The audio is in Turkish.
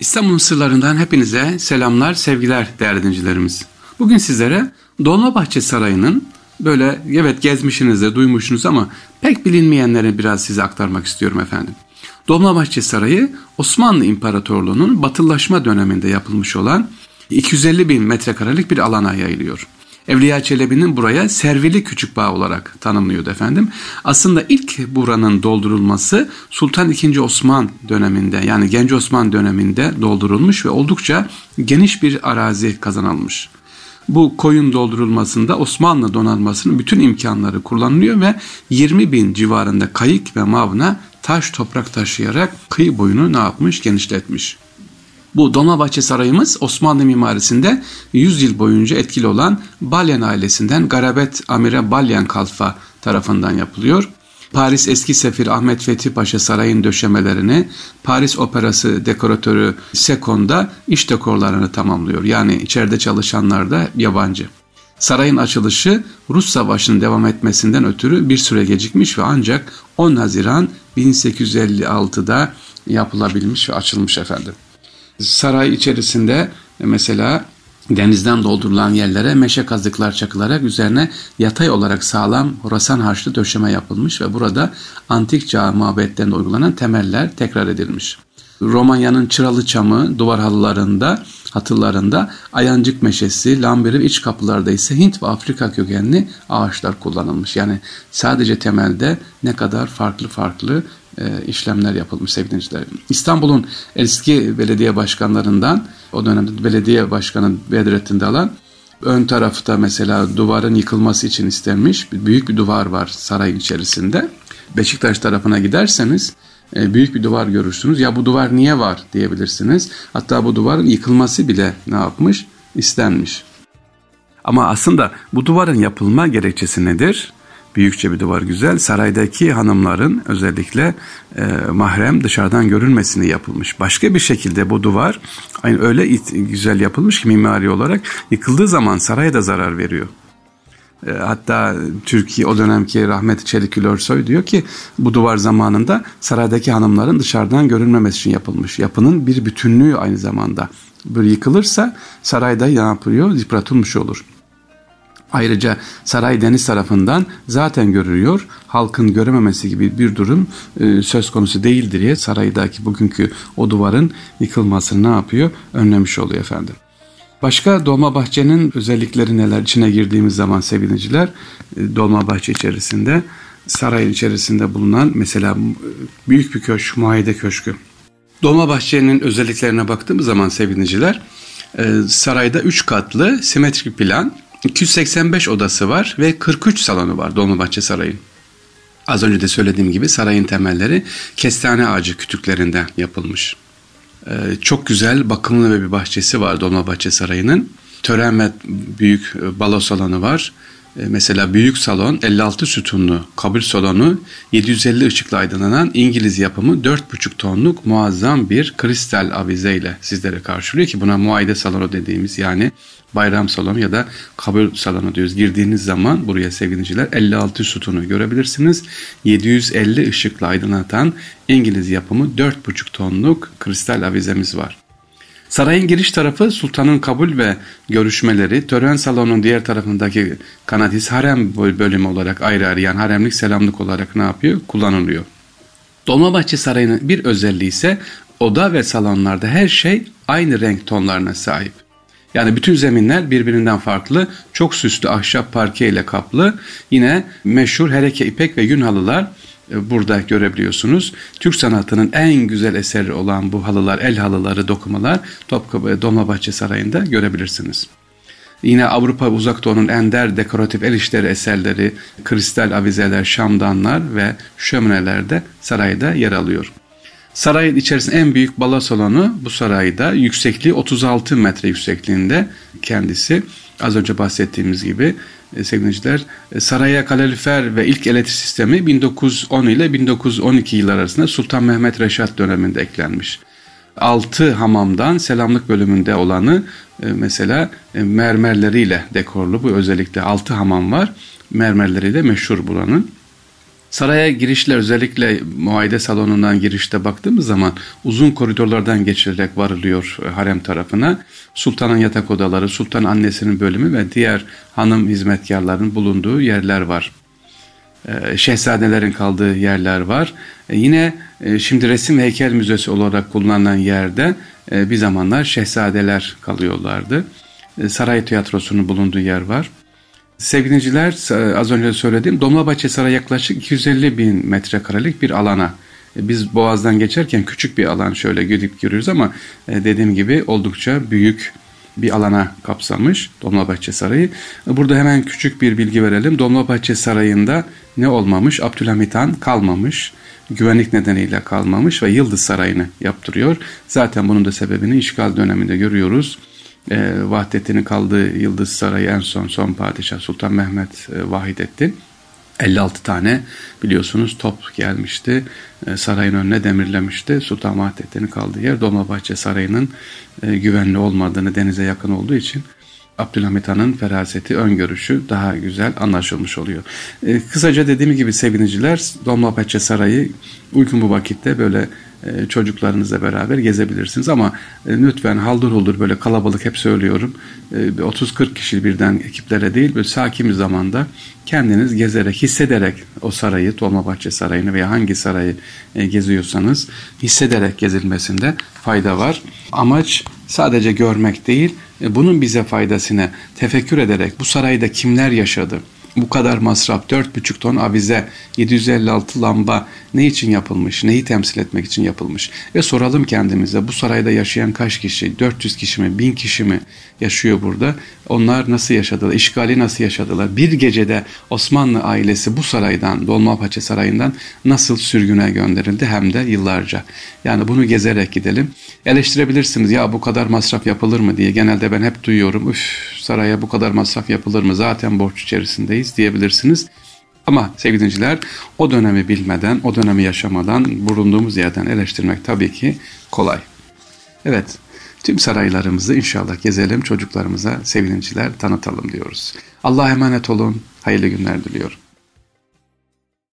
İstanbul sırlarından hepinize selamlar, sevgiler değerli dinleyicilerimiz. Bugün sizlere Dolmabahçe Sarayı'nın böyle evet gezmişsinizdir, duymuşsunuz ama pek bilinmeyenleri biraz size aktarmak istiyorum efendim. Dolmabahçe Sarayı Osmanlı İmparatorluğu'nun batılılaşma döneminde yapılmış olan 250 bin metrekarelik bir alana yayılıyor. Evliya Çelebi'nin buraya Servili Küçük Bağ olarak tanımlıyordu efendim. Aslında ilk buranın doldurulması Sultan II. Osman döneminde yani Genç Osman döneminde doldurulmuş ve oldukça geniş bir arazi kazanılmış. Bu koyun doldurulmasında Osmanlı donanmasının bütün imkanları kullanılıyor ve 20 bin civarında kayık ve mavna taş toprak taşıyarak kıyı boyunu ne yapmış genişletmiş. Bu Dolmabahçe Sarayımız Osmanlı mimarisinde 100 yıl boyunca etkili olan Balyan ailesinden Garabet Amire Balyan Kalfa tarafından yapılıyor. Paris eski sefir Ahmet Fethi Paşa sarayın döşemelerini Paris Operası dekoratörü Sekon'da iç dekorlarını tamamlıyor. Yani içeride çalışanlar da yabancı. Sarayın açılışı Rus Savaşı'nın devam etmesinden ötürü bir süre gecikmiş ve ancak 10 Haziran 1856'da yapılabilmiş ve açılmış efendim. Saray içerisinde mesela denizden doldurulan yerlere meşe kazıklar çakılarak üzerine yatay olarak sağlam Horasan harçlı döşeme yapılmış ve burada antik çağ mabetlerinde uygulanan temeller tekrar edilmiş. Romanya'nın çıralı çamı duvar halılarında, hatırlarında ayancık meşesi, lambiri iç kapılarda ise Hint ve Afrika kökenli ağaçlar kullanılmış. Yani sadece temelde ne kadar farklı farklı e, işlemler yapılmış sevgili İstanbul'un eski belediye başkanlarından o dönemde belediye başkanı Bedrettin Dalan ön tarafta mesela duvarın yıkılması için istenmiş. Büyük bir duvar var sarayın içerisinde. Beşiktaş tarafına giderseniz e, büyük bir duvar görürsünüz. Ya bu duvar niye var diyebilirsiniz. Hatta bu duvarın yıkılması bile ne yapmış? istenmiş. Ama aslında bu duvarın yapılma gerekçesi nedir? Büyükçe bir duvar güzel. Saraydaki hanımların özellikle e, mahrem dışarıdan görünmesini yapılmış. Başka bir şekilde bu duvar aynı öyle it, güzel yapılmış ki mimari olarak yıkıldığı zaman saraya da zarar veriyor. E, hatta Türkiye o dönemki rahmetli Çelik Ülörsoy diyor ki bu duvar zamanında saraydaki hanımların dışarıdan görünmemesi için yapılmış. Yapının bir bütünlüğü aynı zamanda. Böyle yıkılırsa sarayda ne yapıyor? Yıpratılmış olur. Ayrıca saray deniz tarafından zaten görülüyor. Halkın görememesi gibi bir durum e, söz konusu değildir diye saraydaki bugünkü o duvarın yıkılmasını ne yapıyor? Önlemiş oluyor efendim. Başka Dolmabahçe'nin özellikleri neler? İçine girdiğimiz zaman seviniciler e, Dolmabahçe içerisinde sarayın içerisinde bulunan mesela büyük bir köşk, muayede köşkü. Dolmabahçe'nin özelliklerine baktığımız zaman seviniciler e, sarayda üç katlı simetrik plan 285 odası var ve 43 salonu var Dolmabahçe Sarayı'nın. Az önce de söylediğim gibi sarayın temelleri kestane ağacı kütüklerinden yapılmış. Ee, çok güzel bakımlı bir bahçesi var Dolmabahçe Sarayı'nın. Tören ve büyük e, balo salonu var. E, mesela büyük salon 56 sütunlu kabul salonu 750 ışıkla aydınlanan İngiliz yapımı 4,5 tonluk muazzam bir kristal avize ile sizlere karşılıyor ki buna muayede salonu dediğimiz yani bayram salonu ya da kabul salonu diyoruz. Girdiğiniz zaman buraya sevgiliciler 56 sütunu görebilirsiniz. 750 ışıkla aydınlatan İngiliz yapımı 4,5 tonluk kristal avizemiz var. Sarayın giriş tarafı sultanın kabul ve görüşmeleri, tören salonunun diğer tarafındaki kanadis harem bölümü olarak ayrı ayrı yani haremlik selamlık olarak ne yapıyor? Kullanılıyor. Dolmabahçe Sarayı'nın bir özelliği ise oda ve salonlarda her şey aynı renk tonlarına sahip. Yani bütün zeminler birbirinden farklı, çok süslü ahşap parke ile kaplı. Yine meşhur hereke ipek ve yün halılar burada görebiliyorsunuz. Türk sanatının en güzel eseri olan bu halılar, el halıları, dokumalar Topkapı Dolmabahçe Sarayı'nda görebilirsiniz. Yine Avrupa Uzak Doğu'nun ender dekoratif el işleri eserleri, kristal avizeler, şamdanlar ve şömineler de sarayda yer alıyor. Sarayın içerisinde en büyük balo salonu bu sarayda yüksekliği 36 metre yüksekliğinde kendisi. Az önce bahsettiğimiz gibi e, sevgiliciler e, saraya kalorifer ve ilk elektrik sistemi 1910 ile 1912 yıllar arasında Sultan Mehmet Reşat döneminde eklenmiş. Altı hamamdan selamlık bölümünde olanı e, mesela mermerleriyle dekorlu bu özellikle altı hamam var mermerleriyle meşhur buranın. Saraya girişler özellikle muayede salonundan girişte baktığımız zaman uzun koridorlardan geçilerek varılıyor e, harem tarafına. Sultanın yatak odaları, sultan annesinin bölümü ve diğer hanım hizmetkarların bulunduğu yerler var. E, şehzadelerin kaldığı yerler var. E, yine şimdi resim heykel müzesi olarak kullanılan yerde bir zamanlar şehzadeler kalıyorlardı. Saray tiyatrosunun bulunduğu yer var. Sevgiliciler az önce söylediğim Dolmabahçe Sarayı yaklaşık 250 bin metrekarelik bir alana. E, biz Boğaz'dan geçerken küçük bir alan şöyle gidip görüyoruz ama e, dediğim gibi oldukça büyük bir alana kapsamış Dolmabahçe Sarayı. E, burada hemen küçük bir bilgi verelim. Dolmabahçe Sarayı'nda ne olmamış? Abdülhamit Han kalmamış. Güvenlik nedeniyle kalmamış ve Yıldız Sarayı'nı yaptırıyor. Zaten bunun da sebebini işgal döneminde görüyoruz e, Vahdettin'in kaldığı Yıldız Sarayı en son son padişah Sultan Mehmet e, Vahidettin 56 tane biliyorsunuz top gelmişti. E, sarayın önüne demirlemişti. Sultan Vahdettin'in kaldığı yer Dolmabahçe Sarayı'nın e, güvenli olmadığını denize yakın olduğu için Abdülhamit Han'ın feraseti, öngörüşü daha güzel anlaşılmış oluyor. E, kısaca dediğim gibi seviniciler Dolmabahçe Sarayı uygun bu vakitte böyle çocuklarınızla beraber gezebilirsiniz. Ama e, lütfen haldır huldur böyle kalabalık hep söylüyorum. 30-40 e, kişi birden ekiplere değil böyle sakin bir zamanda kendiniz gezerek, hissederek o sarayı, Dolmabahçe Sarayı'nı veya hangi sarayı geziyorsanız hissederek gezilmesinde fayda var. Amaç sadece görmek değil, bunun bize faydasını tefekkür ederek bu sarayda kimler yaşadı, bu kadar masraf, 4,5 ton avize, 756 lamba ne için yapılmış, neyi temsil etmek için yapılmış? Ve soralım kendimize bu sarayda yaşayan kaç kişi, 400 kişi mi, 1000 kişi mi yaşıyor burada? Onlar nasıl yaşadılar, işgali nasıl yaşadılar? Bir gecede Osmanlı ailesi bu saraydan, Dolmabahçe Sarayı'ndan nasıl sürgüne gönderildi hem de yıllarca. Yani bunu gezerek gidelim. Eleştirebilirsiniz ya bu kadar masraf yapılır mı diye. Genelde ben hep duyuyorum. Üf saraya bu kadar masraf yapılır mı? Zaten borç içerisindeyiz diyebilirsiniz. Ama sevgili o dönemi bilmeden, o dönemi yaşamadan bulunduğumuz yerden eleştirmek tabii ki kolay. Evet, tüm saraylarımızı inşallah gezelim, çocuklarımıza sevgili dinleyiciler tanıtalım diyoruz. Allah'a emanet olun, hayırlı günler diliyorum.